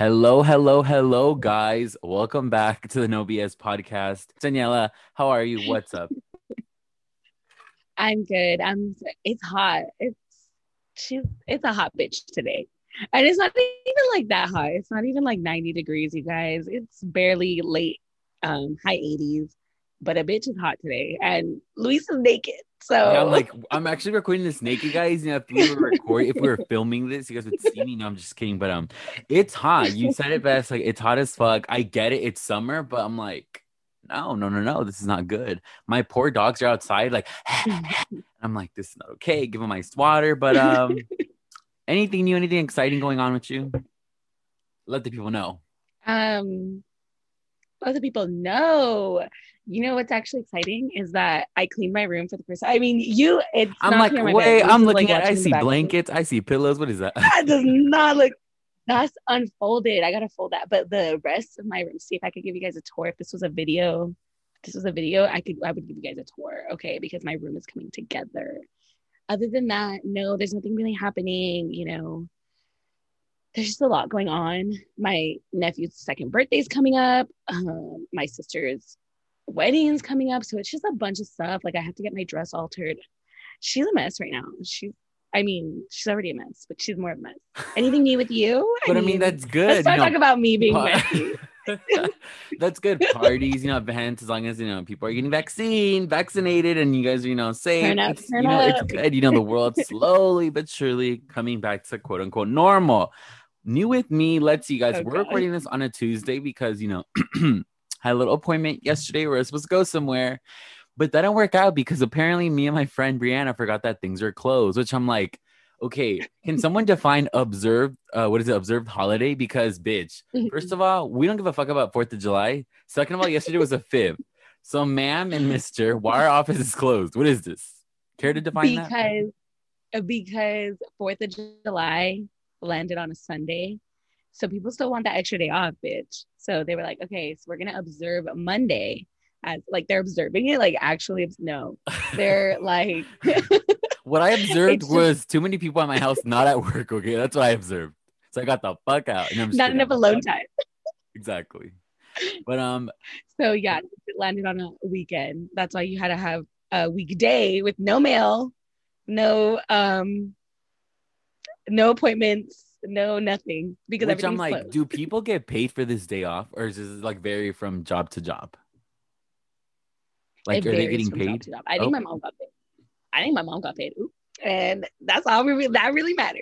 Hello, hello, hello, guys. Welcome back to the No BS podcast. Daniela, how are you? What's up? I'm good. I'm. It's hot. It's she's. It's a hot bitch today, and it's not even like that hot. It's not even like 90 degrees, you guys. It's barely late, um, high 80s, but a bitch is hot today, and Luis is naked. So Yeah, I'm like, I'm actually recording this naked, guys. You know, if we were recording, if we were filming this, you guys would see me. No, I'm just kidding. But um, it's hot. You said it best. Like, it's hot as fuck. I get it. It's summer, but I'm like, no, no, no, no. This is not good. My poor dogs are outside. Like, I'm like, this is not okay. Give them ice water. But um, anything new? Anything exciting going on with you? Let the people know. um, let the people know. You know what's actually exciting is that I cleaned my room for the first. I mean, you. It's I'm not like, wait, I'm looking like, at. I see back of it. blankets. I see pillows. What is that? that does not look that's unfolded. I gotta fold that. But the rest of my room, see if I could give you guys a tour. If this was a video, if this was a video, I could I would give you guys a tour, okay? Because my room is coming together. Other than that, no, there's nothing really happening, you know. There's just a lot going on. My nephew's second birthday is coming up. Um, my sister's wedding's coming up. So it's just a bunch of stuff. Like I have to get my dress altered. She's a mess right now. She's I mean, she's already a mess, but she's more of a mess. Anything new with you? But I mean, that's good. let's not you know, talk about me being messy. That's good. Parties, you know, events, as long as you know people are getting vaccine, vaccinated, and you guys are, you know, safe. Turn up, turn you know, up. it's good. You know, the world slowly but surely coming back to quote unquote normal. New with me, let's see, guys. Oh, we're God. recording this on a Tuesday because you know, had a little appointment yesterday where I was supposed to go somewhere, but that didn't work out because apparently me and my friend Brianna forgot that things are closed, which I'm like, okay, can someone define observed? Uh, what is it? Observed holiday? Because bitch. First of all, we don't give a fuck about Fourth of July. Second of all, yesterday was a fifth. So, ma'am and Mister, why our office is closed? What is this? Care to define that? because uh, because Fourth of July landed on a Sunday, so people still want that extra day off, bitch. So they were like, okay, so we're gonna observe Monday as like they're observing it, like actually, no, they're like, What I observed just- was too many people at my house, not at work. Okay, that's what I observed. So I got the fuck out. And I'm not enough alone time. Exactly. But um, So yeah, it landed on a weekend. That's why you had to have a weekday with no mail, no um, no appointments, no nothing because which I'm like, closed. do people get paid for this day off, or is this like vary from job to job? Like, It are they getting job paid? to job. I think Oh. my mom got paid. I think my mom got paid. Ooh. And that's all we really, that really matters.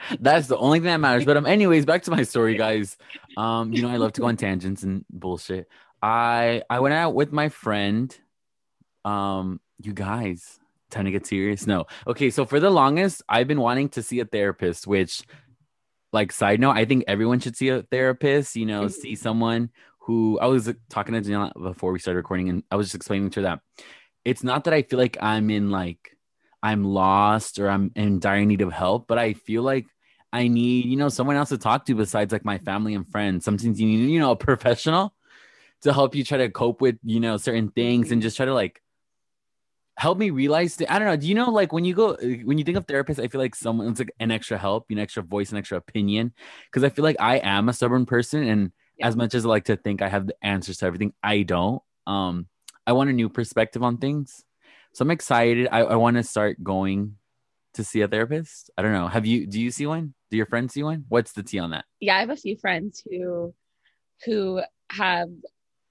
That's the only thing that matters. But um, anyways, back to my story, guys. Um, you know, I love to go on tangents and bullshit. I I went out with my friend. Um, you guys, time to get serious. No, okay. So for the longest, I've been wanting to see a therapist. Which, like, side note, I think everyone should see a therapist. You know, Mhm. see someone who I was talking to Janelle before we started recording, and I was just explaining to her that it's not that I feel like I'm in like I'm lost or I'm in dire need of help, but I feel like I need, you know, someone else to talk to besides like my family and friends. Sometimes you need, you know, a professional to help you try to cope with, you know, certain things and just try to like help me realize that I don't know. Do you know like when you go when you think of therapist, I feel like someone's like an extra help, an extra voice, an extra opinion. Cause I feel like I am a stubborn person and Yeah. as much as I like to think I have the answers to everything, I don't. Um, I want a new perspective on things. So I'm excited. I, I want to start going to see a therapist. I don't know. Have you do you see one? Do your friends see one? What's the tea on that? yeah, I have a few friends who who have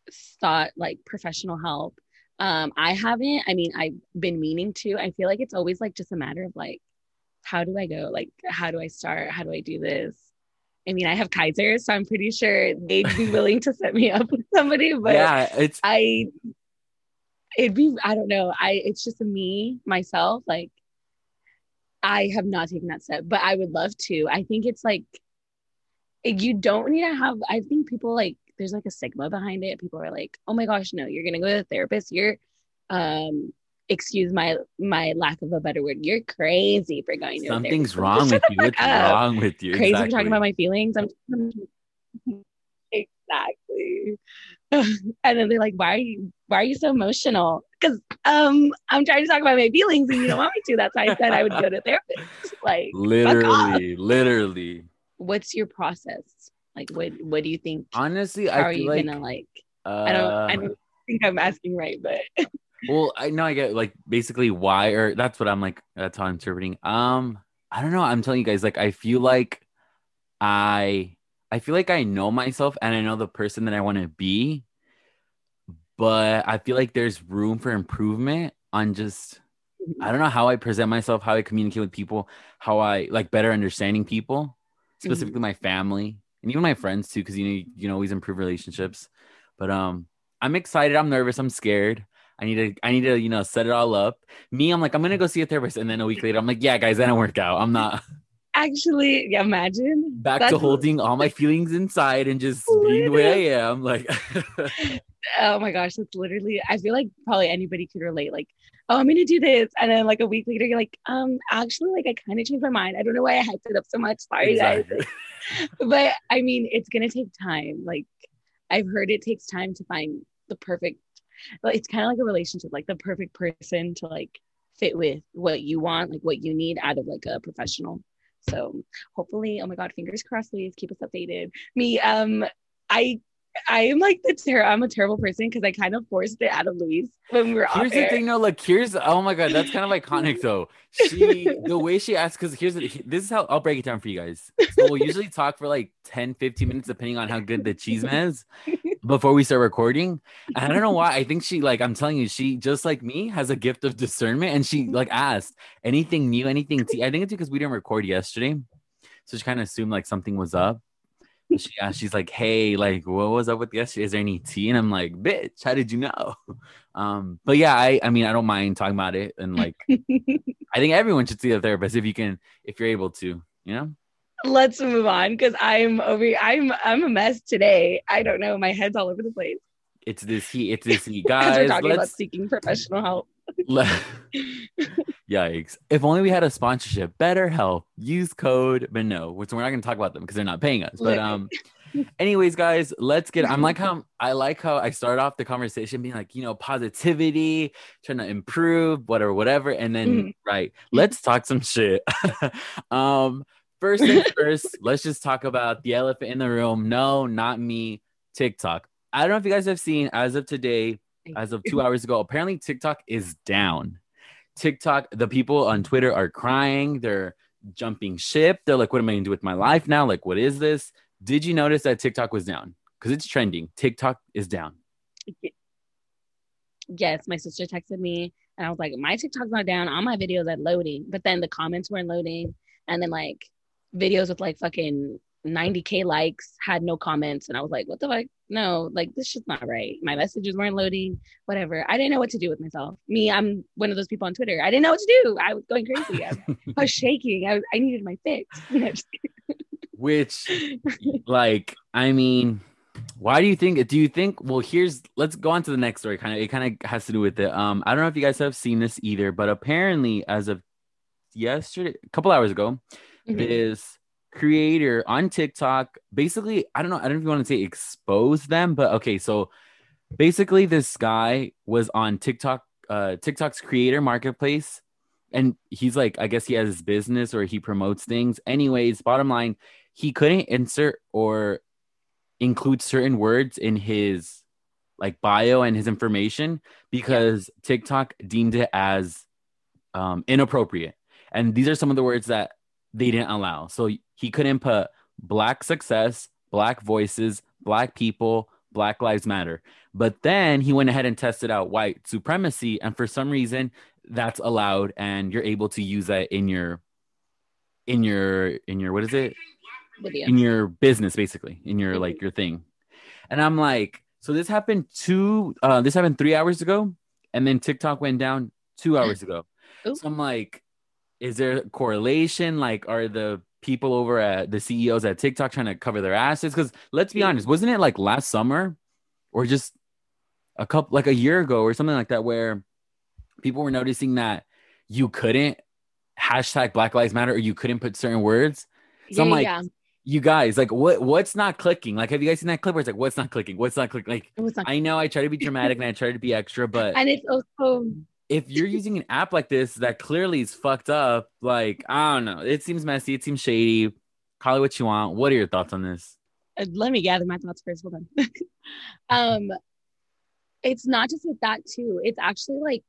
sought like professional help. Um, I haven't. I mean, I've been meaning to. I feel like it's always like just a matter of like, how do I go? Like, how do I start? How do I do this? I mean, I have Kaiser, so I'm pretty sure they'd be willing to set me up with somebody. But yeah, it's I it'd be I don't know. I it's just me myself like I have not taken that step, but I would love to. I think it's like you don't need to have I think people like there's like a stigma behind it. People are like, "Oh my gosh, no, you're going to go to a therapist. You're um excuse my my lack of a better word. You're crazy for going to something's wrong with you. What's up wrong with you? crazy for talking about my feelings. I'm exactly. and then they're like, "Why are you? Why are you so emotional?" Because um, I'm trying to talk about my feelings, and you don't want me to. That's why I said I would go to therapist. Like, literally, literally. What's your process? Like, what what do you think? Honestly, How I are feel you like gonna like? uh, I don't. I don't think I'm asking right, but well, I know I get like basically why, or that's what I'm like. That's how I'm interpreting. Um, I don't know. I'm telling you guys, like, I feel like I, I feel like I know myself and I know the person that I want to be, but I feel like there's room for improvement on just. I don't know how I present myself, how I communicate with people, how I like better understanding people, specifically my family and even my friends too, because you know you, know always improve relationships. But um, I'm excited. I'm nervous. I'm scared. I need to I need to you know set it all up. Me, I'm like I'm gonna go see a therapist, and then a week later, I'm like, yeah, guys, that didn't work out. I'm not actually, yeah, imagine back to holding all my feelings inside and just being the way I am. Like, Oh my gosh, that's literally. I feel like probably anybody could relate. Like, oh, I'm gonna do this, and then like a week later, you're like, um, actually, like I kind of changed my mind. I don't know why I hyped it up so much. Sorry, guys. but I mean, it's gonna take time. Like I've heard it takes time to find the perfect. Like it's kind of like a relationship, like the perfect person to like fit with what you want, like what you need out of like a professional. So hopefully, oh my god, fingers crossed, please keep us updated. Me, um, I. I am like the ter- I'm a terrible person because I kind of forced it out of Louise when we were Here's off the air. thing, though. Like, here's oh my god, that's kind of iconic, though. She the way she asked, because here's the, this is how I'll break it down for you guys. So we'll usually talk for like 10, 15 minutes, depending on how good the cheese man is, before we start recording. And I don't know why. I think she like I'm telling you, she just like me has a gift of discernment, and she like asked anything new, anything. Tea. I think it's because we didn't record yesterday, so she kind of assumed like something was up. She asked, she's like, "Hey, like, what was up with yesterday? Is there any tea?" And I'm like, "Bitch, how did you know?" Um, but yeah, I, I mean, I don't mind talking about it, and like, I think everyone should see a therapist if you can, if you're able to, you know. Let's move on because I'm over. I'm I'm a mess today. I don't know. My head's all over the place. It's this heat. It's this heat, Because we're guys. talking about Let's. seeking professional help. Let, yikes! If only we had a sponsorship. BetterHelp. Use code, but no. Which we're not going to talk about them because they're not paying us. But um, anyways, guys, let's get. I'm like how I like how I start off the conversation being like, you know, positivity, trying to improve, whatever, whatever, and then Mhm. right, let's talk some shit. um, first things first, let's just talk about the elephant in the room. No, not me. TikTok. I don't know if you guys have seen as of today, as of two hours ago. Apparently, TikTok is down. TikTok, the people on Twitter are crying. They're jumping ship. They're like, what am I going to do with my life now? Like, what is this? Did you notice that TikTok was down? Because it's trending. TikTok is down. Yes, my sister texted me and I was like, my TikTok's not down. All my videos are loading, but then the comments weren't loading, and then like videos with like fucking 90k likes had no comments, and I was like, what the fuck? No, like this shit's not right. My messages weren't loading. Whatever. I didn't know what to do with myself. Me, I'm one of those people on Twitter. I didn't know what to do. I was going crazy. I, I was shaking. I was. I needed my fix. Which, like, I mean, why do you think? Do you think? Well, here's. Let's go on to the next story. Kind of, it kind of has to do with it. Um, I don't know if you guys have seen this either, but apparently, as of yesterday, a couple hours ago, Mhm. this creator on TikTok basically, I don't know, I don't know if you want to say expose them, but okay, so basically this guy was on TikTok, uh TikTok's creator marketplace, and he's like, I guess he has his business or he promotes things. Anyways, bottom line, he couldn't insert or include certain words in his like bio and his information because TikTok deemed it as um, inappropriate. And these are some of the words that they didn't allow. So he couldn't put black success, black voices, black people, Black Lives Matter. But then he went ahead and tested out white supremacy. And for some reason, that's allowed and you're able to use that in your in your in your what is it video. in your business basically in your like your thing and i'm like so this happened two uh this happened three hours ago and then tiktok went down two hours ago Ooh. so i'm like is there a correlation? Like are the people over at the ceos at tiktok trying to cover their asses? Because let's be honest wasn't it like last summer or just a couple like a year ago or something like that where people were noticing that you couldn't hashtag black lives matter or you couldn't put certain words? So I'm like, yeah. you guys like what what's not clicking? Like have you guys seen that clip where it's like what's not clicking? What's not clicking like not- i know i try to be dramatic and i try to be extra but and it's also if you're using an app like this that clearly is fucked up like i don't know it seems messy it seems shady call it what you want what are your thoughts on this uh, let me gather my thoughts first. Hold on. um, it's not just with that too. It's actually like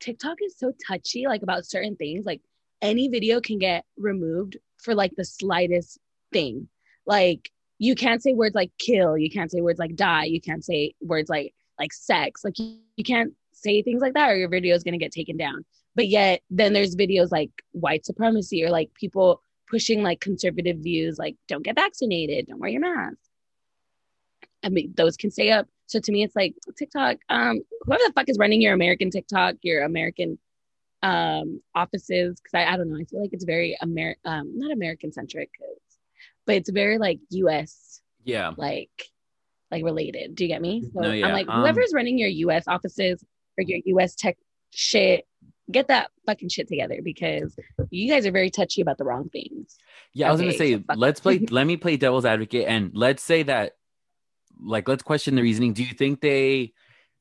TikTok is so touchy, like about certain things. Like any video can get removed for like the slightest thing. Like you can't say words like kill, you can't say words like die, you can't say words like like sex. Like you, you can't say things like that or your video is going to get taken down. But yet then there's videos like white supremacy or like people pushing like conservative views like don't get vaccinated, don't wear your mask. I mean those can stay up. So to me it's like TikTok um whoever the fuck is running your American TikTok, your American um offices because I, I don't know, I feel like it's very Amer um not American centric but it's very like US Yeah. like like related. Do you get me? So No, yeah. I'm like, Um, whoever's running your US offices or your US tech shit, get that fucking shit together because you guys are very touchy about the wrong things. Yeah, I was gonna say, so let's play. let me play devil's advocate, and let's say that, like, let's question the reasoning. Do you think they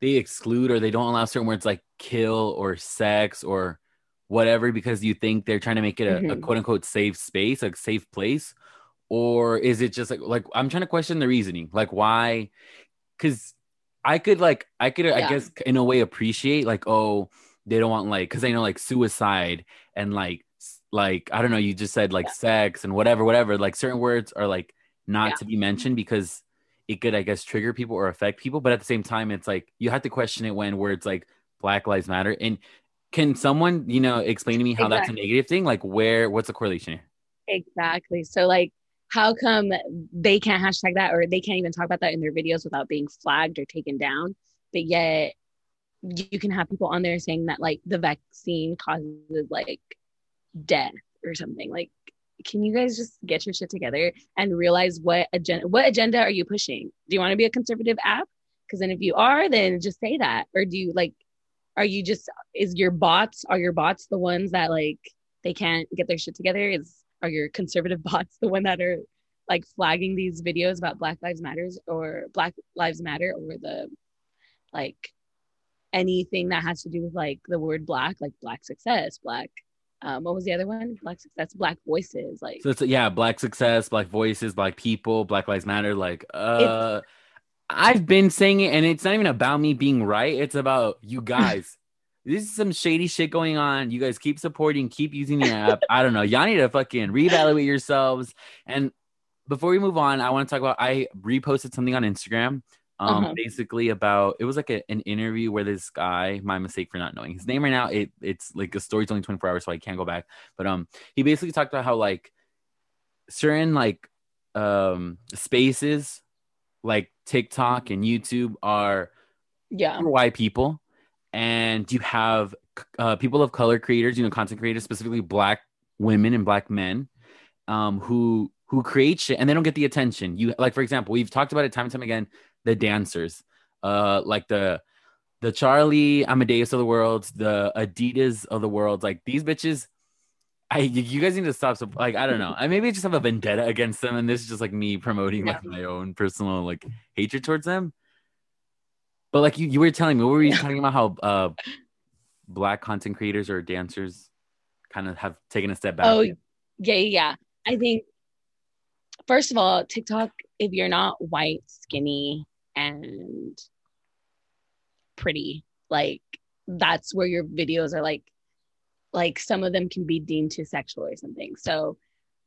they exclude or they don't allow certain words like kill or sex or whatever because you think they're trying to make it a, a Mhm. quote unquote safe space, a safe place, or is it just like like I'm trying to question the reasoning, like why? Because I could like I could I guess in a way appreciate like oh they don't want like because they know like suicide and like like I don't know you just said like sex and whatever whatever like certain words are like not Yeah. to be mentioned because it could I guess trigger people or affect people but at the same time it's like you have to question it when words like Black Lives Matter and can someone you know explain to me how that's a negative thing like where what's the correlation here? Exactly. So like how come they can't hashtag that or they can't even talk about that in their videos without being flagged or taken down? But yet you can have people on there saying that like the vaccine causes like death or something. Like can you guys just get your shit together and realize what agenda what agenda are you pushing? Do you want to be a conservative app? Because then if you are, then just say that. Or do you like are you just is your bots are your bots the ones that like they can't get their shit together? Is are your conservative bots the one that are like flagging these videos about Black Lives Matters or Black Lives Matter or the like anything that has to do with like the word black, like black success, black um what was the other one? Black success, black voices, like So it's yeah, black success, black voices, black people, Black Lives Matter. Like, uh, I've been saying it, and it's not even about me being right. It's about you guys. This is some shady shit going on. You guys keep supporting, keep using the app. I don't know. Y'all need to fucking reevaluate yourselves. And before we move on, I want to talk about. I reposted something on Instagram. Um, Uh-huh. basically about it was like a, an interview where this guy, my mistake for not knowing his name right now. It it's like the story's only 24 hours, so I can't go back. But um, he basically talked about how like certain like um spaces like TikTok and YouTube are yeah. for white people, and you have uh, people of color creators, you know, content creators, specifically black women and black men, um, who who create shit and they don't get the attention. You like, for example, we've talked about it time and time again. The dancers, uh, like the the Charli D'Amelio of the world, the Adidas of the world, like these bitches. I you- guys need to stop. So, like I don't know. I maybe I just have a vendetta against them, and this is just like me promoting like my own personal like hatred towards them. But like you, you were telling me, what were you talking about? How uh, black content creators or dancers kind of have taken a step back. Oh, yeah, yeah, yeah. I think first of all, TikTok, if you're not white, skinny, and pretty, like that's where your videos are like like some of them can be deemed too sexual or something. So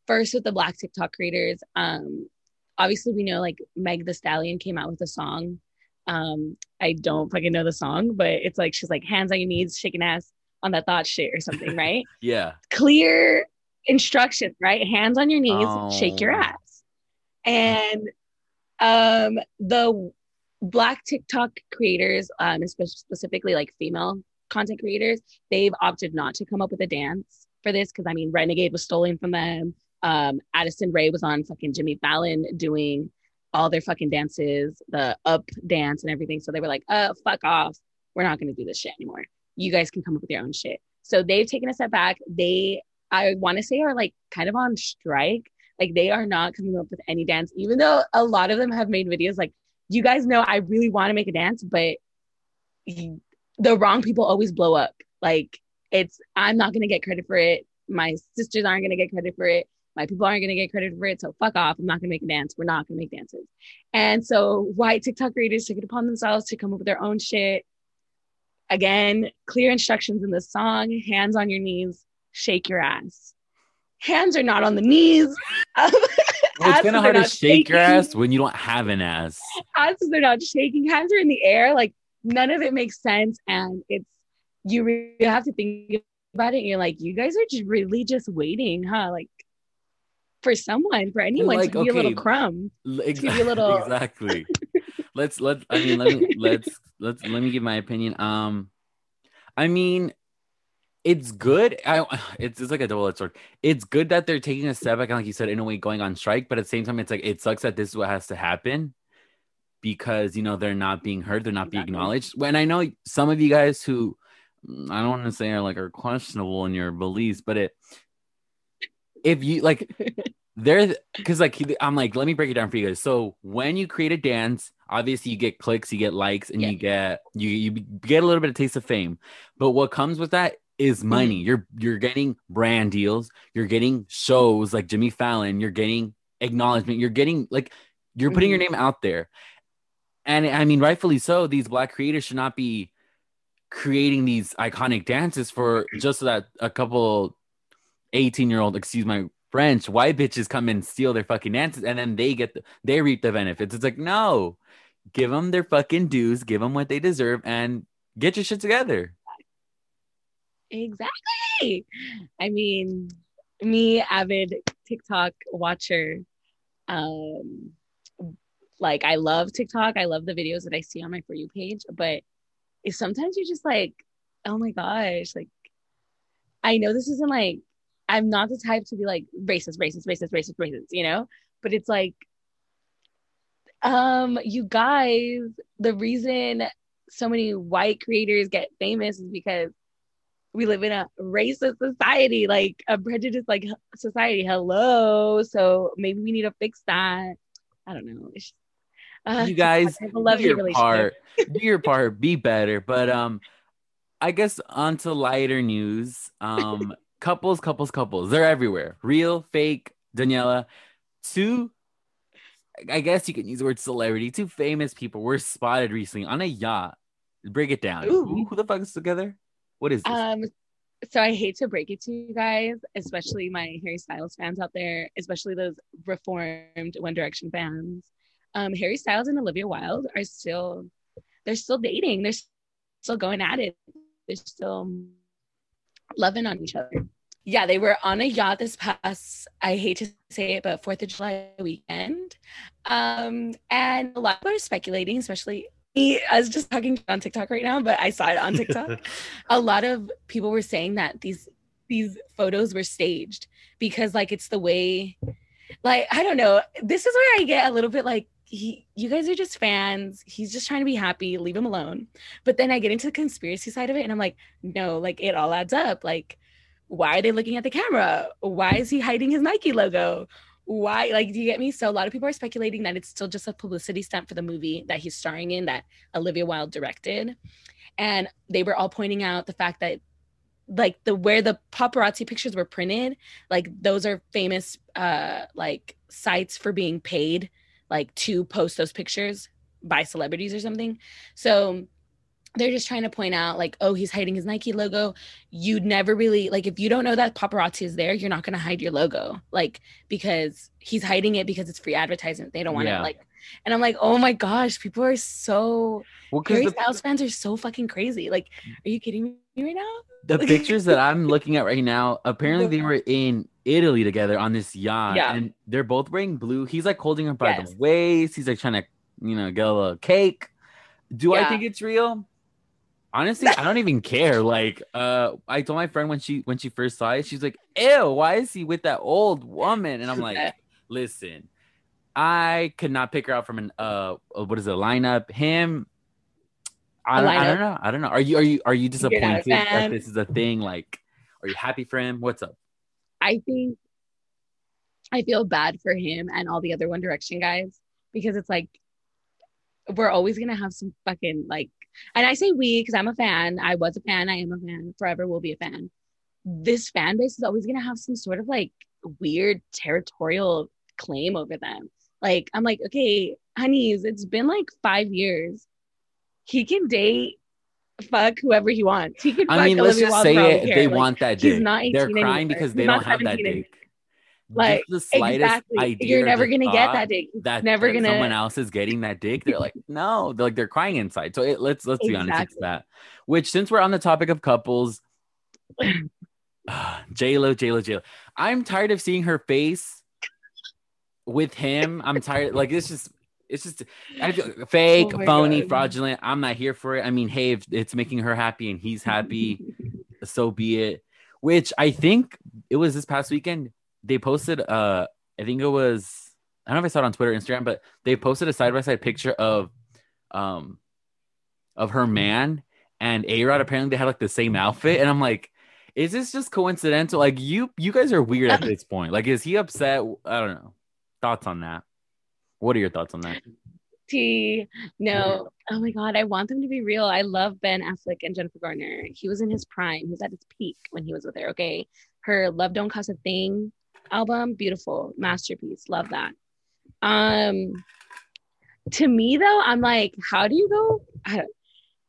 first with the black TikTok creators, um, obviously we know like Meg the Stallion came out with a song. Um, I don't fucking know the song, but it's like she's like hands on your knees, shaking ass on that thought shit or something, right? yeah. clear instructions, right? Hands on your knees, shake your Oh. ass. And um the black TikTok creators, um, especially specifically like female content creators, they've opted not to come up with a dance for this because I mean Renegade was stolen from them. Um, Addison Rae was on fucking Jimmy Fallon doing all their fucking dances, the up dance and everything. So they were like, uh, fuck off. We're not gonna do this shit anymore. You guys can come up with your own shit. So they've taken a step back. They I want to say are like kind of on strike. Like they are not coming up with any dance, even though a lot of them have made videos. Like you guys know, I really want to make a dance, but the wrong people always blow up. Like it's, I'm not gonna get credit for it. My sisters aren't gonna get credit for it. My people aren't gonna get credit for it, so fuck off. I'm not gonna make a dance. We're not gonna make dances. And so white TikTok creators took it upon themselves to come up with their own shit. Again, clear instructions in the song: hands on your knees, shake your ass. Hands are not on the knees. Well, it's kind of hard to shake your ass when you don't have an ass. Asses are not shaking. Hands are in the air. Like none of it makes sense. And it's you really have to think about it. And you're like, you guys are just really just waiting, huh? Like for someone, for anyone like, to be a little crumb. L- ex- give you a little- exactly. let's let. I mean, let me let's let's let me give my opinion. Um, I mean, it's good. I it's it's like a double edged sword. It's good that they're taking a step back, and like you said, in a way, going on strike. But at the same time, it's like it sucks that this is what has to happen because you know they're not being heard, they're not being acknowledged. When I know some of you guys who I don't want to say are like are questionable in your beliefs, but it if you like there because like i'm like let me break it down for you guys. So when you create a dance obviously you get clicks you get likes and Yeah. you get you you get a little bit of taste of fame. But what comes with that is mm-hmm. money. You're you're getting brand deals. You're getting shows like jimmy fallon. You're getting acknowledgement. You're getting like you're putting your mm-hmm. name out there. And i mean rightfully so these black creators should not be creating these iconic dances for just so that a couple 18 year old, excuse my French, white bitches come and steal their fucking dances and then they get the, they reap the benefits. It's like, no, give them their fucking dues, give them what they deserve, and get your shit together. Exactly. I mean, me, avid TikTok watcher, um, like I love TikTok. I love the videos that I see on my For You page, but sometimes you're just like, oh my gosh, like I know this isn't like I'm not the type to be like racist, racist, racist, racist, racist, you know? But it's like um you guys, the reason so many white creators get famous is because we live in a racist society, like a prejudiced like society. Hello. So maybe we need to fix that. I don't know. It's, uh, you guys love do your part, do your part, be better. But um, I guess onto lighter news. Um, couples, couples, couples. They're everywhere. Real, fake. Daniela, two. I guess you can use the word celebrity. Two famous people were spotted recently on a yacht. Break it down. Ooh. Who, the fuck is together? What is this? Um, so I hate to break it to you guys, especially my Harry Styles fans out there, especially those reformed One Direction fans. Um, Harry Styles and Olivia Wilde are still, they're still dating. They're still going at it. They're still loving on each other. Yeah, they were on a yacht this past, I hate to say it, but Fourth of July weekend. Um, and a lot of people are speculating, especially me. I was just talking on TikTok right now, but I saw it on TikTok. a lot of people were saying that these these photos were staged because like it's the way like I don't know. This is where I get a little bit like he you guys are just fans. He's just trying to be happy, leave him alone. But then I get into the conspiracy side of it and I'm like, no, like it all adds up. Like why are they looking at the camera? Why is he hiding his Nike logo? Why like do you get me? So a lot of people are speculating that it's still just a publicity stunt for the movie that he's starring in that Olivia Wilde directed. And they were all pointing out the fact that like the where the paparazzi pictures were printed like those are famous uh like sites for being paid like to post those pictures by celebrities or something. So they're just trying to point out like oh he's hiding his nike logo. You'd never really like if you don't know that paparazzi is there you're not going to hide your logo like because he's hiding it because it's free advertisement. They don't want to Yeah. like and i'm like oh my gosh people are so well, harry the, styles fans are so fucking crazy. Like are you kidding me right now? The pictures that I'm looking at right now, apparently they were in Italy together on this yacht, Yeah. and they're both wearing blue. He's like holding her by Yes. the waist. He's like trying to, you know, get a little cake. Do I think it's real? Honestly, I don't even care. Like, uh, I told my friend when she when she first saw it, she's like, "Ew, why is he with that old woman?" And I'm like, "Listen, I could not pick her out from an uh, what is it, a lineup? Him." I don't, I don't know. I don't know. Are you are you are you disappointed that this is a thing? Like, are you happy for him? What's up? I think I feel bad for him and all the other One Direction guys because it's like we're always gonna have some fucking like, and I say we because I'm a fan. I was a fan. I am a fan. Forever will be a fan. This fan base is always gonna have some sort of like weird territorial claim over them. Like, I'm like, okay, honeys, it's been like five years. He can date fuck whoever he wants. He can. I mean, let's Olivia just Wilde say for all we it. care. They Like, want that he's dick. not 18 They're crying anymore. because they not don't have that 17 dick. Like, Just the slightest exactly. idea You're never gonna get that dick. He's that, never that gonna. someone else is getting that dick. They're like, no, they're like they're crying inside. So it, let's let's be honest, it's that. Which since we're on the topic of couples, ah, J Lo, J Lo, J Lo. I'm tired of seeing her face with him. I'm tired. Like it's just, it's just I feel fake, Oh phony, God. fraudulent. I'm not here for it. I mean, hey, if it's making her happy and he's happy, so be it. Which I think it was this past weekend. They posted. Uh, I think it was. I don't know if I saw it on Twitter, or Instagram, but they posted a side by side picture of, um, of her man and A Rod. Apparently, they had like the same outfit, and I'm like, is this just coincidental? Like you, you guys are weird at this point. Like, is he upset? I don't know. Thoughts on that? What are your thoughts on that? T. No. Oh my God. I want them to be real. I love Ben Affleck and Jennifer Garner. He was in his prime. He was at his peak when he was with her. Okay. Her Love Don't Cost a Thing album, beautiful masterpiece. Love that. Um, to me though, I'm like, how do you go?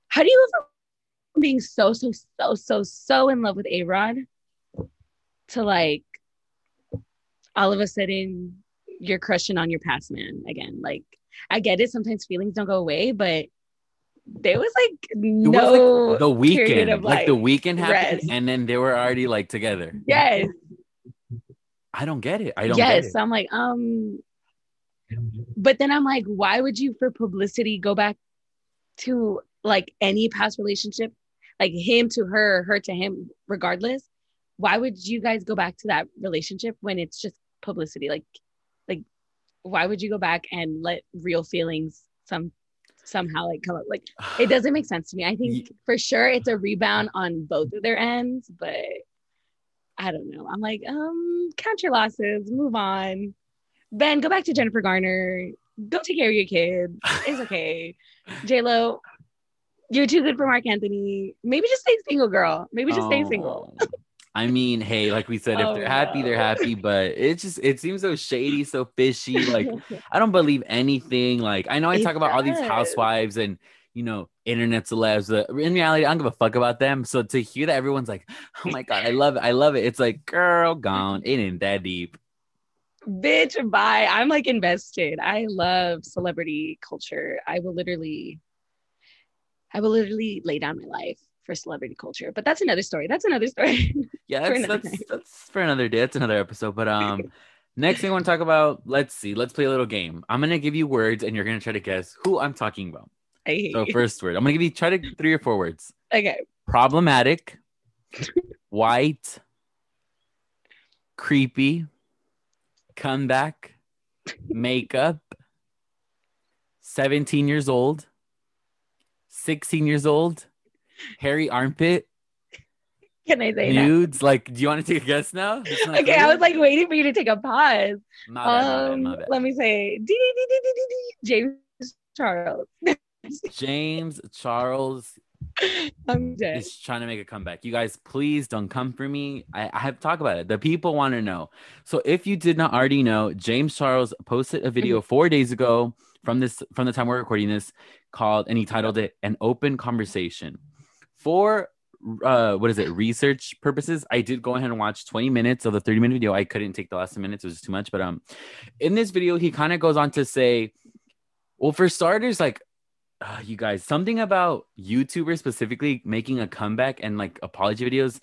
How do you go from being so, so, so, so, so in love with A Rod to like all of a sudden you're crushing on your past man again? Like, I get it. Sometimes feelings don't go away, but there was like no was like the weekend, of, like the weekend happened, rest. and then they were already like together. yes, I don't get it. I don't yes. get it. So I'm like, um, but then I'm like, why would you for publicity go back to like any past relationship, like him to her, her to him, regardless? Why would you guys go back to that relationship when it's just publicity? Like, like, why would you go back and let real feelings some somehow like come up? Like, it doesn't make sense to me. I think for sure it's a rebound on both of their ends, but I don't know. I'm like, um, count your losses, move on. Ben, go back to Jennifer Garner. Go take care of your kid. It's okay. J Lo, you're too good for Marc Anthony. Maybe just stay single, girl. Maybe just stay single. I mean, hey, like we said, if Oh, they're happy, they're happy. But it just it seems so shady, so fishy. Like I don't believe anything. Like I know I It talk about all these housewives and you know internet celebs. But in reality, I don't give a fuck about them. So to hear that everyone's like, "Oh my god, I love it, I love it," it's like, girl, gone. It ain't that deep. Bitch, bye. I'm like invested. I love celebrity culture. I will literally, I will literally lay down my life for celebrity culture. But that's another story. That's another story. Yeah, For that's another that's, that's for another day. That's another episode. But um, next thing I want to talk about. Let's see. Let's play a little game. I'm gonna give you words, and you're gonna try to guess who I'm talking about. I hate So you. first word, I'm gonna give you try to three or four words. Okay. Problematic, white, creepy, comeback, makeup, 17 years old, 16 years old, hairy armpit, Can I say nudes. Like, do you want to take a guess now? That? Okay, I was like waiting for you to take a pause. My bad, my bad, Um, my bad. let me say, James Charles. James Charles I'm dead. is trying to make a comeback. You guys, please don't come for me. I, I have to talk about it. The people want to know. So if you did not already know, James Charles posted a Mm-hmm. video four days ago from this from the time we're recording this called and he titled it an open conversation. For uh what is it research purposes i did go ahead and watch 20 minutes of the 30 minute video. I couldn't take the last 10 minutes. It was too much but um in this video he kind of goes on to say well for starters like uh, you guys something about youtubers specifically making a comeback and like apology videos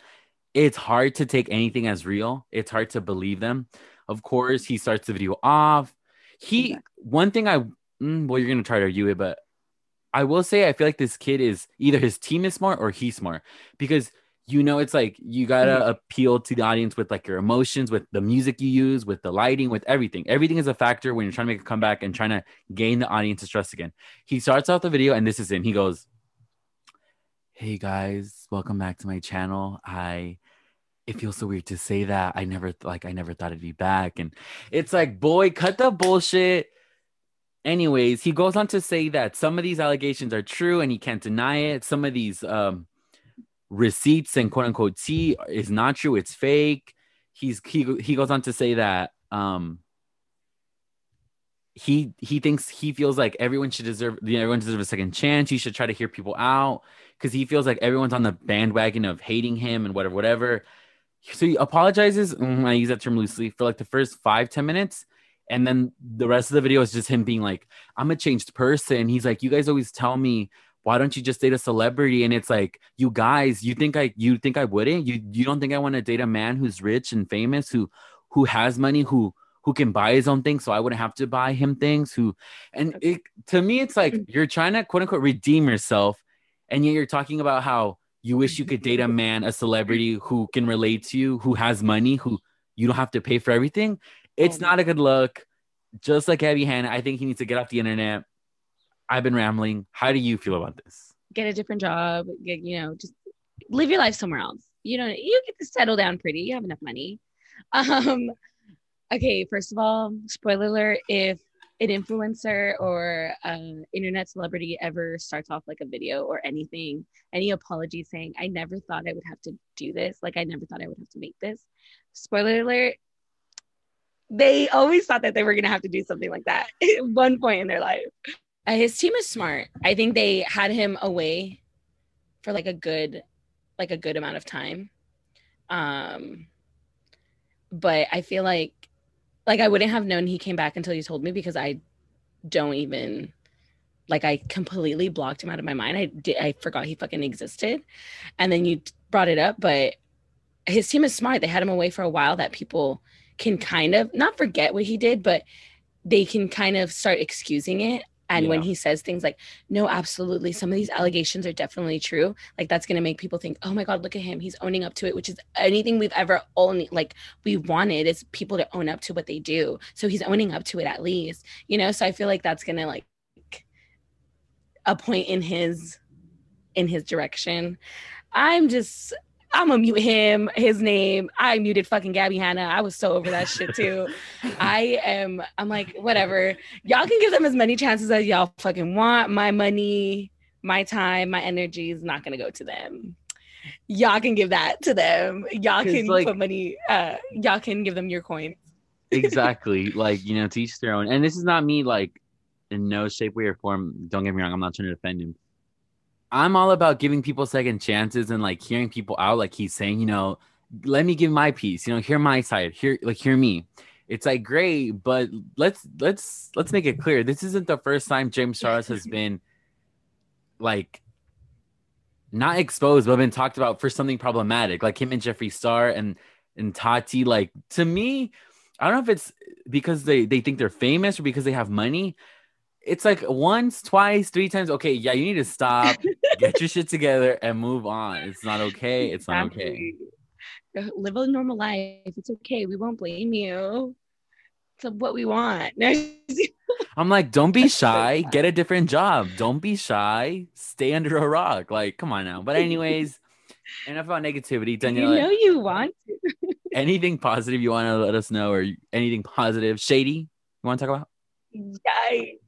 it's hard to take anything as real. It's hard to believe them. Of course he starts the video off. He one thing i mm, well you're gonna try to argue it but i will say i feel like this kid is either his team is smart or he's smart. Because you know it's like you gotta Mm-hmm. appeal to the audience with like your emotions with the music you use with the lighting with everything. Everything is a factor when you're trying to make a comeback and trying to gain the audience's trust again. He starts off the video and this is him. He goes hey guys welcome back to my channel. I it feels so weird to say that. I never like i never thought it'd be back. And it's like boy cut the bullshit anyways he goes on to say that some of these allegations are true and he can't deny it some of these um receipts and quote unquote tea is not true it's fake he's he he goes on to say that um he he thinks he feels like everyone should deserve you know, everyone deserves a second chance. He should try to hear people out because he feels like everyone's on the bandwagon of hating him and whatever whatever. So he apologizes. mm, I use that term loosely for like the first five ten minutes, and then the rest of the video is just him being like, "I'm a changed person." He's like, "You guys always tell me." Why don't you just date a celebrity? And it's like, you guys, you think I, you think I wouldn't? You, you don't think I want to date a man who's rich and famous, who, who has money, who, who can buy his own things so I wouldn't have to buy him things who and it to me it's like mm-hmm. you're trying to quote unquote redeem yourself and yet you're talking about how you wish you could date a man a celebrity who can relate to you who has money who you don't have to pay for everything it's not a good look just like Gabbie Hanna I think he needs to get off the internet I've been rambling how do you feel about this Get a different job. Get, you know, just live your life somewhere else. You know, you get to settle down pretty. You have enough money. Um, okay, first of all, spoiler alert: if an influencer or an internet celebrity ever starts off like a video or anything, any apology saying, "I never thought I would have to do this," like I never thought I would have to make this. Spoiler alert: they always thought that they were gonna have to do something like that at one point in their life. Uh, his team is smart. I think they had him away for like a good, like a good amount of time. Um, but I feel like, like I wouldn't have known he came back until you told me because I don't even, like I completely blocked him out of my mind. I did, I forgot he fucking existed, and then you brought it up. But his team is smart. They had him away for a while that people can kind of not forget what he did, but they can kind of start excusing it and when he says things like, no, absolutely, some of these allegations are definitely true, like that's going to make people think, oh my God, look at him. He's owning up to it, which is anything we've ever only like we wanted is people to own up to what they do. So he's owning up to it at least, you know? So I feel like that's going to like a point in his in his direction. I'm just I'm gonna mute him, his name. I muted fucking Gabbie Hanna. I was so over that shit too. I am, I'm like, whatever. Y'all can give them as many chances as y'all fucking want. My money, my time, my energy is not gonna go to them. Y'all can give that to them. Y'all can like- put money, uh, y'all can give them your coin. exactly like you know to each their own and this is not me like in no shape way or form don't get me wrong i'm not trying to defend him i'm all about giving people second chances and like hearing people out like he's saying you know let me give my piece you know hear my side hear like hear me it's like great but let's let's let's make it clear this isn't the first time james charles has been like not exposed but been talked about for something problematic like him and jeffree star and and tati like to me I don't know if it's because they they think they're famous or because they have money. It's like once, twice, three times. Okay, yeah, you need to stop, get your shit together, and move on. It's not okay. It's not okay. Live a normal life. It's okay. We won't blame you. It's what we want. I'm like, don't be shy. Get a different job. Don't be shy. Stay under a rock. Like, come on now. But anyways, enough about negativity. Danielle, you know you want. anything positive you want to let us know, or anything positive, shady you want to talk about? Yikes.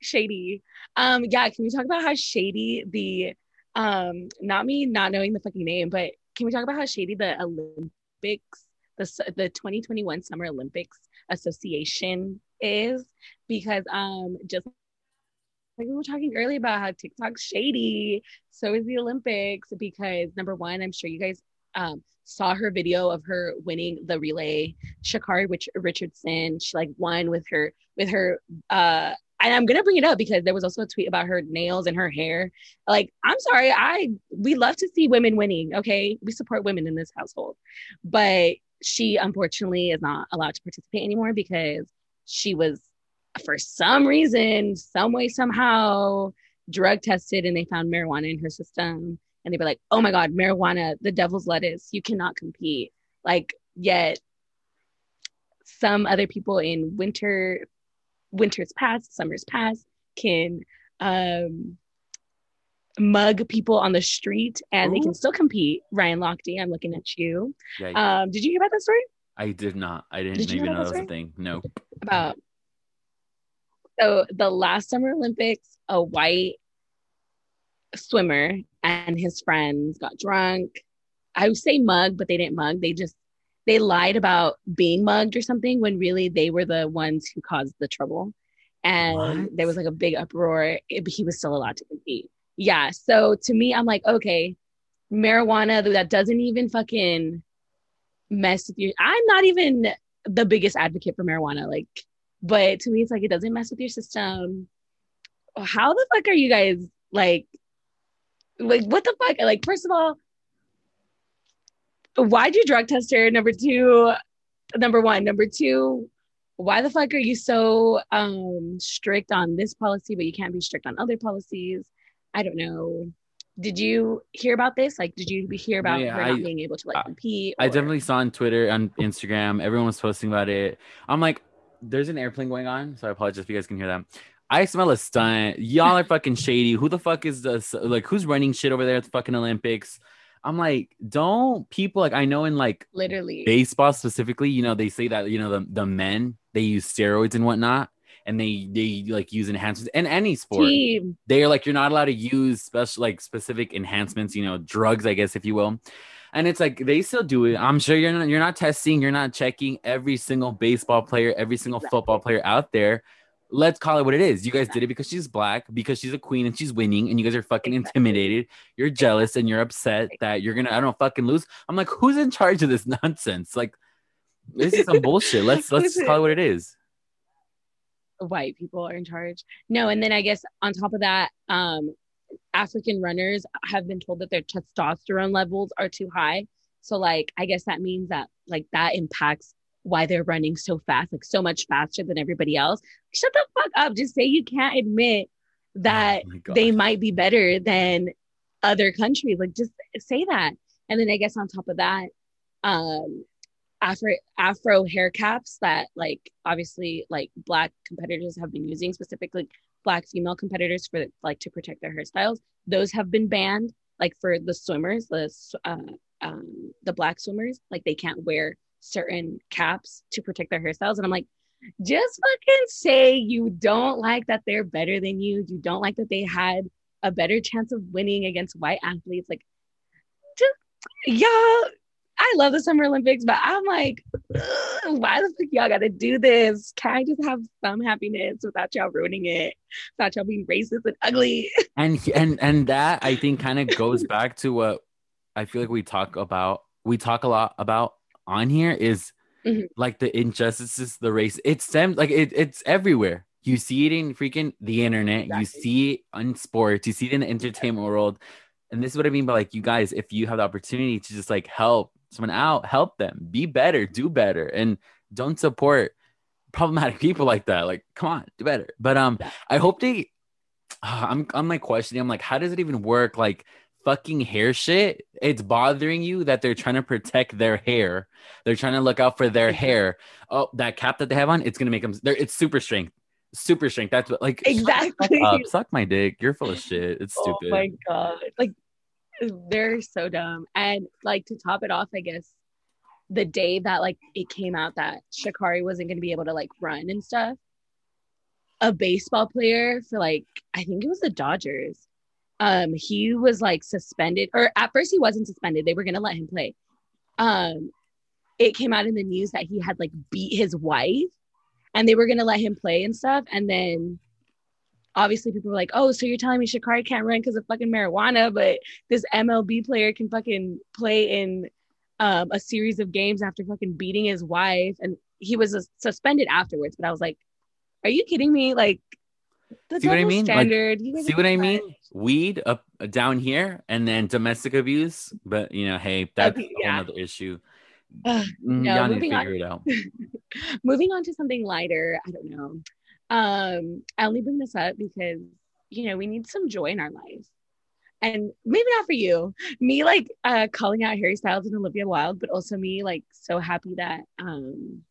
Shady. Um, yeah, can we talk about how shady the um not me not knowing the fucking name, but can we talk about how shady the Olympics, the the 2021 Summer Olympics Association is? Because um just like we were talking earlier about how TikTok's shady, so is the Olympics because number one, I'm sure you guys um saw her video of her winning the relay Sha'Carri Rich- Richardson. She like won with her with her uh and I'm gonna bring it up because there was also a tweet about her nails and her hair. Like, I'm sorry, I we love to see women winning, okay? We support women in this household. But she unfortunately is not allowed to participate anymore because she was for some reason, some way, somehow drug tested and they found marijuana in her system. And they were like, oh my God, marijuana, the devil's lettuce, you cannot compete. Like, yet some other people in winter winters past summers past can um mug people on the street and they can still compete. Ryan lochte i'm looking at you. Yeah, um did you hear about that story? I did not. I didn't Did even know know that was a thing. No. about so the last summer olympics a white swimmer and his friends got drunk. I would say mug but they didn't mug. They just they lied about being mugged or something when really they were the ones who caused the trouble. And What? there was like a big uproar. Eh, it- he was still allowed to compete. Yeah. So to me, I'm like, okay, marijuana that doesn't even fucking mess with you. I'm not even the biggest advocate for marijuana. Like, but to me, it's like it doesn't mess with your system. How the fuck are you guys like? Like, what the fuck? Like, first of all, why'd you drug test her? Number two, number one, number two, why the fuck are you so um strict on this policy, but you can't be strict on other policies? I don't know. Did you hear about this? Like, did you hear about Yeah, her I- not being able to like I- compete? I or- definitely saw on Twitter on Instagram, everyone was posting about it. I'm like, there's an airplane going on, so I apologize if you guys can hear that. I smell a stunt. Y'all are fucking shady. Who the fuck is this? Like, who's running shit over there at the fucking Olympics? I'm like, don't people like? I know in like literally. baseball specifically, you know, they say that you know the the men they use steroids and whatnot, and they they like use enhancements in any sport Team. they're like you're not allowed to use special like specific enhancements you know drugs i guess if you will and it's like they still do it i'm sure you're not you're not testing you're not checking every single baseball player every single football player out there let's call it what it is. You guys did it because she's black because she's a queen and she's winning and you guys are fucking intimidated. You're jealous and you're upset that you're gonna i don't fucking lose. I'm like who's in charge of this nonsense? Like this is some bullshit. Let's let's just call it what it is. White people are in charge. No, and then I guess on top of that, um, African runners have been told that their testosterone levels are too high. So like I guess that means that like that impacts why they're running so fast, like so much faster than everybody else. Shut the fuck up. Just say you can't admit that Oh they might be better than other countries. Like just say that. And then I guess on top of that, um afro afro hair caps that like obviously like black competitors have been using specifically black female competitors for like to protect their hairstyles those have been banned like for the swimmers the uh, um the black swimmers like they can't wear certain caps to protect their hairstyles and i'm like just fucking say you don't like that they're better than you you don't like that they had a better chance of winning against white athletes like just y'all I love the Summer Olympics, but I'm like, why the fuck y'all gotta do this? Can I just have some happiness without y'all ruining it? Without y'all being racist and ugly? and and and that i think kind of goes back to what i feel like we talk about we talk a lot about on here is Mhm. like the injustices the race it stems like it, it's everywhere. You see it in freaking the internet. You see it on sports. You see it in the entertainment world. And this is what i mean by like you guys if you have the opportunity to just like help someone out help them. Be better. Do better. And don't support problematic people like that. Like come on. Do better. But um i hope they I'm I'm like questioning. I'm like, how does it even work? Like fucking hair shit. It's bothering you that they're trying to protect their hair. They're trying to look out for their hair. Oh, that cap that they have on, it's gonna make them. It's super strength. Super strength. That's what like Exactly. up. Suck my dick. You're full of shit. It's stupid. Oh stupid. my god. Like they're so dumb. And like to top it off, I guess the day that like it came out that Sha'Carri wasn't gonna be able to like run and stuff, a baseball player for like I think it was the Dodgers. Um, he was like suspended, or at first he wasn't suspended. They were gonna let him play. Um, it came out in the news that he had like beat his wife, and they were gonna let him play and stuff. And then obviously people were like, "Oh, so you're telling me Sha'Carri can't run because of fucking marijuana, but this MLB player can fucking play in um, a series of games after fucking beating his wife?" And he was uh, suspended afterwards. But I was like, "Are you kidding me? Like, the See what I mean? Standard. guys See what I mean? Weed up down here, and then domestic abuse. But you know, hey, that's Okay, yeah. whole other issue. Mm, no, Y'all need to moving on. Moving on to something lighter. I don't know. Um, I only bring this up because you know we need some joy in our lives. And maybe not for you, me like uh calling out Harry Styles and Olivia Wilde, but also me like so happy that um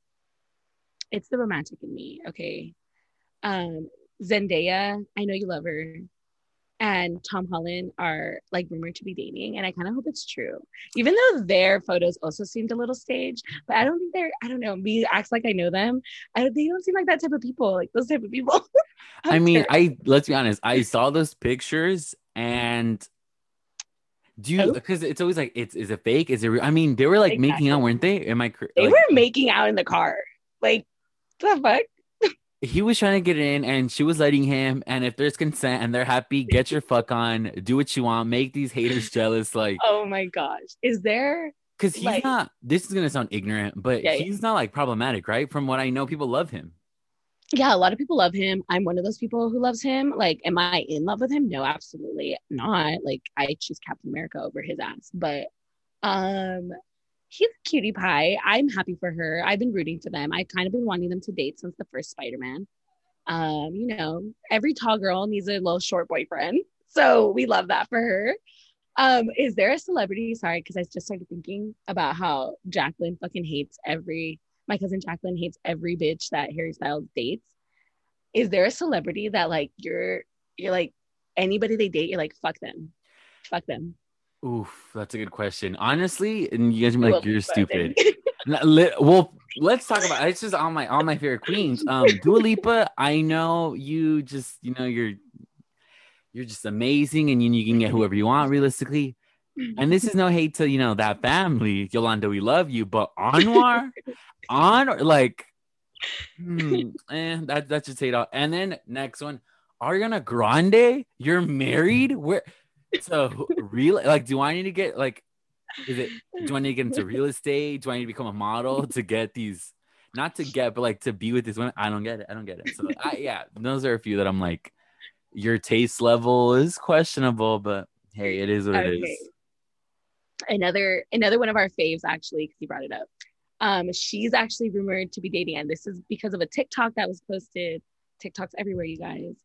it's the romantic in me. Okay. Um Zendaya, I know you love her, and Tom Holland are like rumored to be dating, and I kind of hope it's true. Even though their photos also seemed a little staged, but I don't think they're. I don't know. Me acts like I know them. I don't, they don't seem like that type of people. Like those type of people. I mean. I let's be honest. I saw those pictures and Do you? Because it's always like, it's is it fake? Is it? Real? I mean, they were like making out, weren't they? Am I? cor- They like, were making out in the car. Like, the fuck? He was trying to get in and she was letting him and if there's consent and they're happy get your fuck on do what you want make these haters jealous like Oh my gosh. Is there because he's like- not this is gonna sound ignorant but Yeah, yeah. he's not like problematic right from what i know people love him yeah, a lot of people love him. I'm one of those people who loves him. Like, am I in love with him? No, absolutely not. Like, I choose Captain America over his ass. But um he's cutie pie. I'm happy for her. I've been rooting for them. I've kind of been wanting them to date since the first Spider-Man. Um, you know, every tall girl needs a little short boyfriend. So we love that for her. Um, is there a celebrity? Sorry, because I just started thinking about how Jacqueline fucking hates every my cousin Jacqueline hates every bitch that Harry Styles dates. Is there a celebrity that like you're you're like anybody they date, you're like, fuck them. Fuck them. Oof that's a good question. Honestly and you guys are like you're stupid. Well let's talk about it's just on my all my favorite queens. Um Dua Lipa I know you just you know you're you're just amazing and you, you can get whoever you want realistically. And this is no hate to you know that family Yolanda we love you but Anwar on like hmm, eh, that that's just hate all. And then next one Ariana Grande you're married? Where so real like do I need to get like is it do I need to get into real estate? Do I need to become a model to get these not to get but like to be with these women? I don't get it. I don't get it. So I, yeah those are a few that I'm like your taste level is questionable but hey it is what it Okay. is. Another another one of our faves actually because you brought it up um she's actually rumored to be dating and this is because of a tiktok that was posted tiktoks everywhere you guys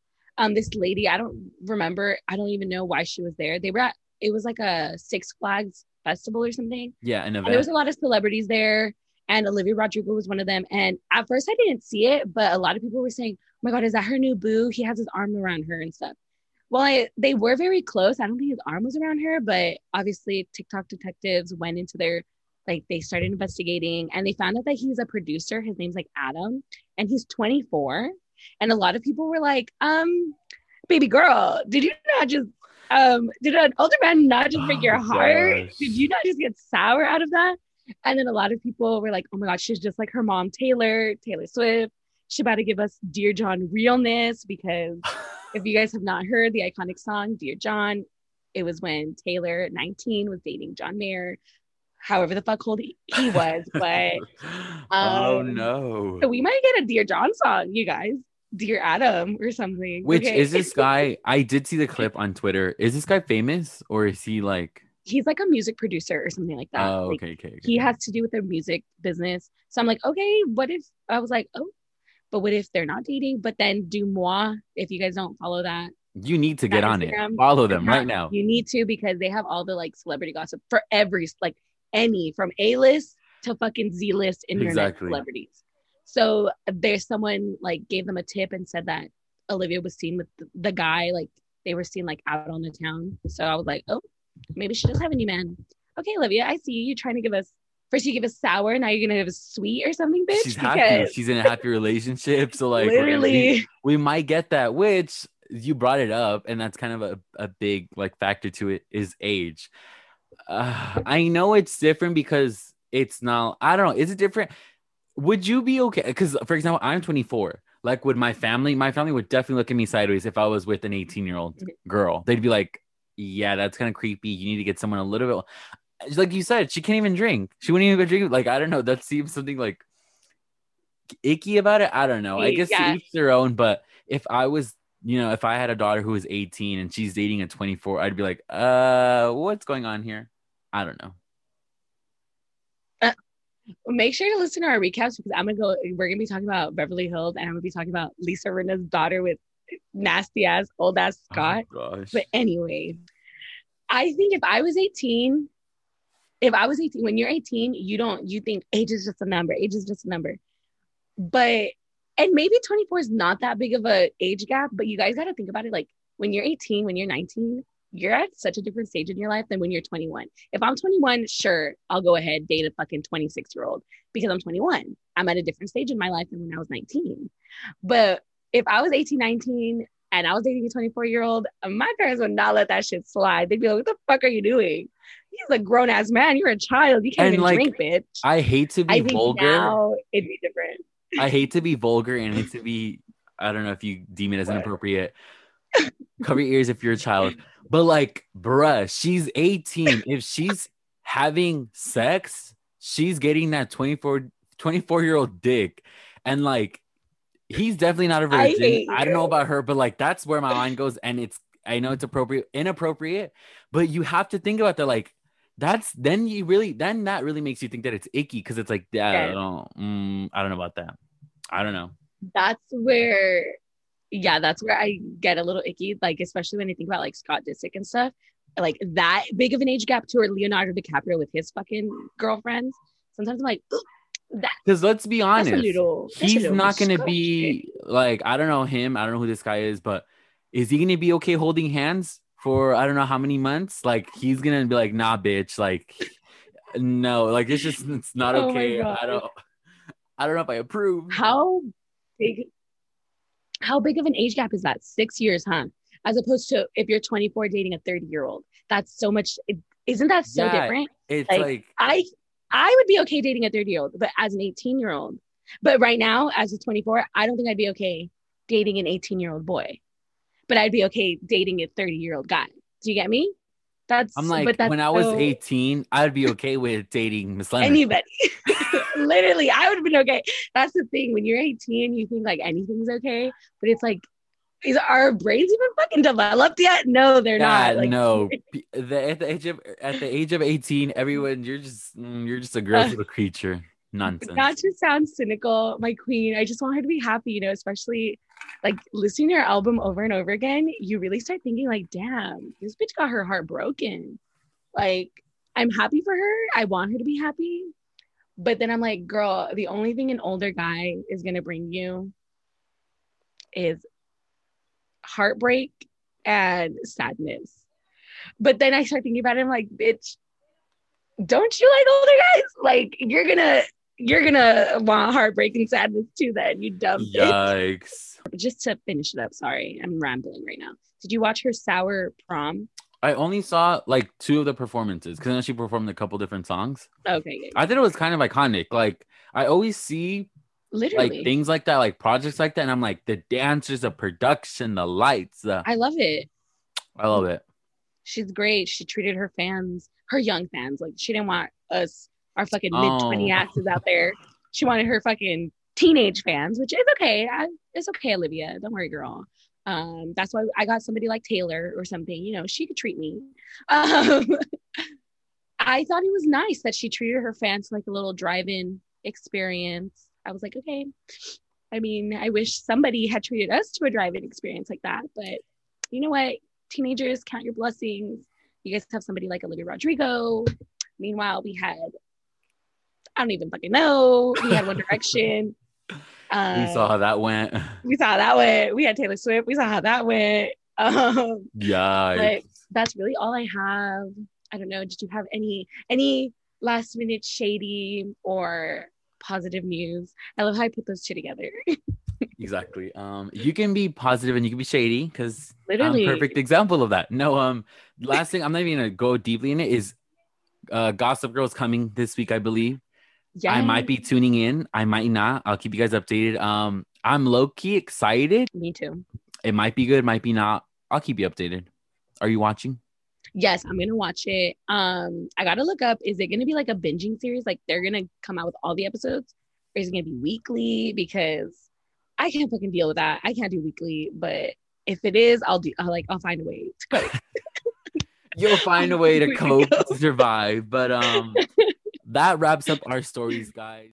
um this lady i don't remember i don't even know why she was there. They were at it was like a six flags festival or something. Yeah an and there was a lot of celebrities there and olivia rodrigo was one of them. And at first i didn't see it but a lot of people were saying oh my god is that her new boo? He has his arm around her and stuff. Well I, they were very close. I don't think his arm was around her but obviously tiktok detectives went into their like they started investigating and they found out that he's a producer. His name's like adam and he's 24 and a lot of people were like um baby girl did you not just um did an older man not just break Oh, your heart? gosh. did you not just get sour out of that? And then a lot of people were like oh my god she's just like her mom taylor taylor swift. She about to give us dear john realness because if you guys have not heard the iconic song dear john it was when taylor 19 was dating john mayer however the fuck old he, he was but oh um, no. so we might get a dear john song you guys dear adam or something which okay? is this guy i did see the clip on twitter is this guy famous or is he like he's like a music producer or something like that oh Like, okay okay, okay. he has to do with the music business. So I'm like, okay, what if I was like, oh, but what if they're not dating? But then Deuxmoi, if you guys don't follow that, you need to get on it follow them right now You need to because they have all the like celebrity gossip for every like any from A list to fucking Z list internet Exactly. celebrities. So there's someone like gave them a tip and said that Olivia was seen with the, guy, like they were seen like out on the town. So I was like, oh, maybe she does have a new man. Okay, Olivia, I see you. You're trying to give us first you give us sour, now you're gonna give us sweet or something, bitch. she's happy because she's in a happy relationship so like literally, we might get that which you brought it up and that's kind of a, a big like factor to it is age uh, i know it's different because it's not i don't know is it different would you be okay? Because for example i'm 24 like would my family my family would definitely look at me sideways if i was with an 18 year old girl. They'd be like yeah that's kind of creepy. You need to get someone a little bit like you said she can't even drink. She wouldn't even go drink. Like i don't know. That seems something like icky about it. I don't know. I guess Yeah. each their own but if i was you know if i had a daughter who was 18 and she's dating a 24 i'd be like uh what's going on here? I don't know make sure to listen to our recaps because I'm gonna go. We're gonna be talking about Beverly Hills, and I'm gonna be talking about Lisa Rinna's daughter with nasty ass old ass oh Scott. oh, But anyway, I think if I was 18, if I was 18, when you're 18, you don't you think age is just a number. Age is just a number. But and maybe 24 is not that big of a age gap, but you guys got to think about it like when you're 18, when you're 19, you're at such a different stage in your life than when you're 21. If I'm 21, sure, I'll go ahead date a fucking 26 year old because I'm 21. I'm at a different stage in my life than when I was 19. But if I was 18, 19, and I was dating a 24 year old, my parents would not let that shit slide. They'd be like, "What the fuck are you doing? He's a grown ass man. You're a child. You can't And, even like, drink, bitch." I hate to be I think vulgar. now it'd be different. I hate to be vulgar and hate to be I don't know if you deem it as What? inappropriate. Cover your ears if you're a child. But like, bruh, she's 18. If she's having sex, she's getting that 24 24 year old dick. And like he's definitely not a virgin. hate I, don't know about her, but like that's where my mind goes. And it's I know it's appropriate, inappropriate, but you have to think about that. Like that's then you really then that really makes you think that it's icky because it's like yeah, I don't mm, I don't know about that. I don't know. That's where, yeah, that's where I get a little icky. Like especially when I think about like Scott Disick and stuff. Like that big of an age gap to or Leonardo DiCaprio with his fucking girlfriends. Sometimes I'm like, that Because let's be honest, little. he's not going to be like, I don't know him. I don't know who this guy is, but is he going to be okay holding hands for I don't know how many months? Like, he's going to be like, nah, bitch. Like, no, like, it's just, it's not Oh okay. God. I don't, I don't know if I approve. How big? How big of an age gap is that? Six years, huh? As opposed to if you're 24 dating a 30 year old. That's so much. Isn't that so Yeah. different? It's like, like, I I would be okay dating a 30 year old, but as an 18 year old. But right now, as a 24, I don't think I'd be okay dating an 18 year old boy. But I'd be okay dating a 30 year old guy. Do you get me? That's I'm like, but that's when I was so- 18, I'd be okay with dating Miss Leonard. anybody. Literally, I would have been okay. That's the thing. When you're 18, you think like anything's okay, but it's like, is our brains even fucking developed yet? No, they're not. Like, no. The, at the age of at the age of 18, everyone, you're just mm, you're just a gross Uh, little creature. Nonsense. not to sound cynical, my queen, I just want her to be happy, you know, especially like listening to her album over and over again, you really start thinking like, damn, this bitch got her heart broken. Like, I'm happy for her. I want her to be happy. But then I'm like, girl, the only thing an older guy is gonna bring you is heartbreak and sadness. But then I start thinking about it, I'm like, bitch, don't you like older guys? Like you're gonna you're gonna want heartbreak and sadness too then, you dumb bitch. Yikes. Just to finish it up, sorry, I'm rambling right now. Did you watch her sour prom? I only saw like two of the performances because then she performed a couple different songs. Okay, I thought it was kind of iconic. Like I always see literally. like things like that, like projects like that, and I'm like the dancers, the production, the lights. The... I love it. I love it. She's great. She treated her fans, her young fans, like she didn't want us, our fucking Oh. mid 20 asses out there. She wanted her fucking teenage fans, which is okay. I, it's okay, Olivia. Don't worry, girl. Um, that's why I got somebody like Taylor or something. You know, she could treat me. Um, I thought it was nice that she treated her fans like a little drive-in experience. I was like, okay. I mean, I wish somebody had treated us to a drive-in experience like that, but you know what? Teenagers, count your blessings. You guys have somebody like Olivia Rodrigo. Meanwhile, we had I don't even fucking know. We had One Direction. Uh, we saw how that went. we saw how that went. We had Taylor Swift. We saw how that went. Um, yeah. But- that's really all I have. I don't know. Did you have any any last minute shady or positive news? I love how I put those two together. Exactly. Um, you can be positive and you can be shady because I'm a perfect example of that. No, um, last thing I'm not even gonna go deeply in it is uh Gossip Girl's coming this week, I believe. Yeah, I might be tuning in. I might not. I'll keep you guys updated. Um, I'm low key excited. Me too. It might be good, might be not. I'll keep you updated. Are you watching? Yes, I'm gonna watch it. Um, I gotta look up. Is it gonna be like a binging series? Like they're gonna come out with all the episodes, or is it gonna be weekly? Because I can't fucking deal with that. I can't do weekly, but if it is, I'll do. I'll like I'll find a way to go. You'll find a way to cope to survive. But um, that wraps up our stories, guys.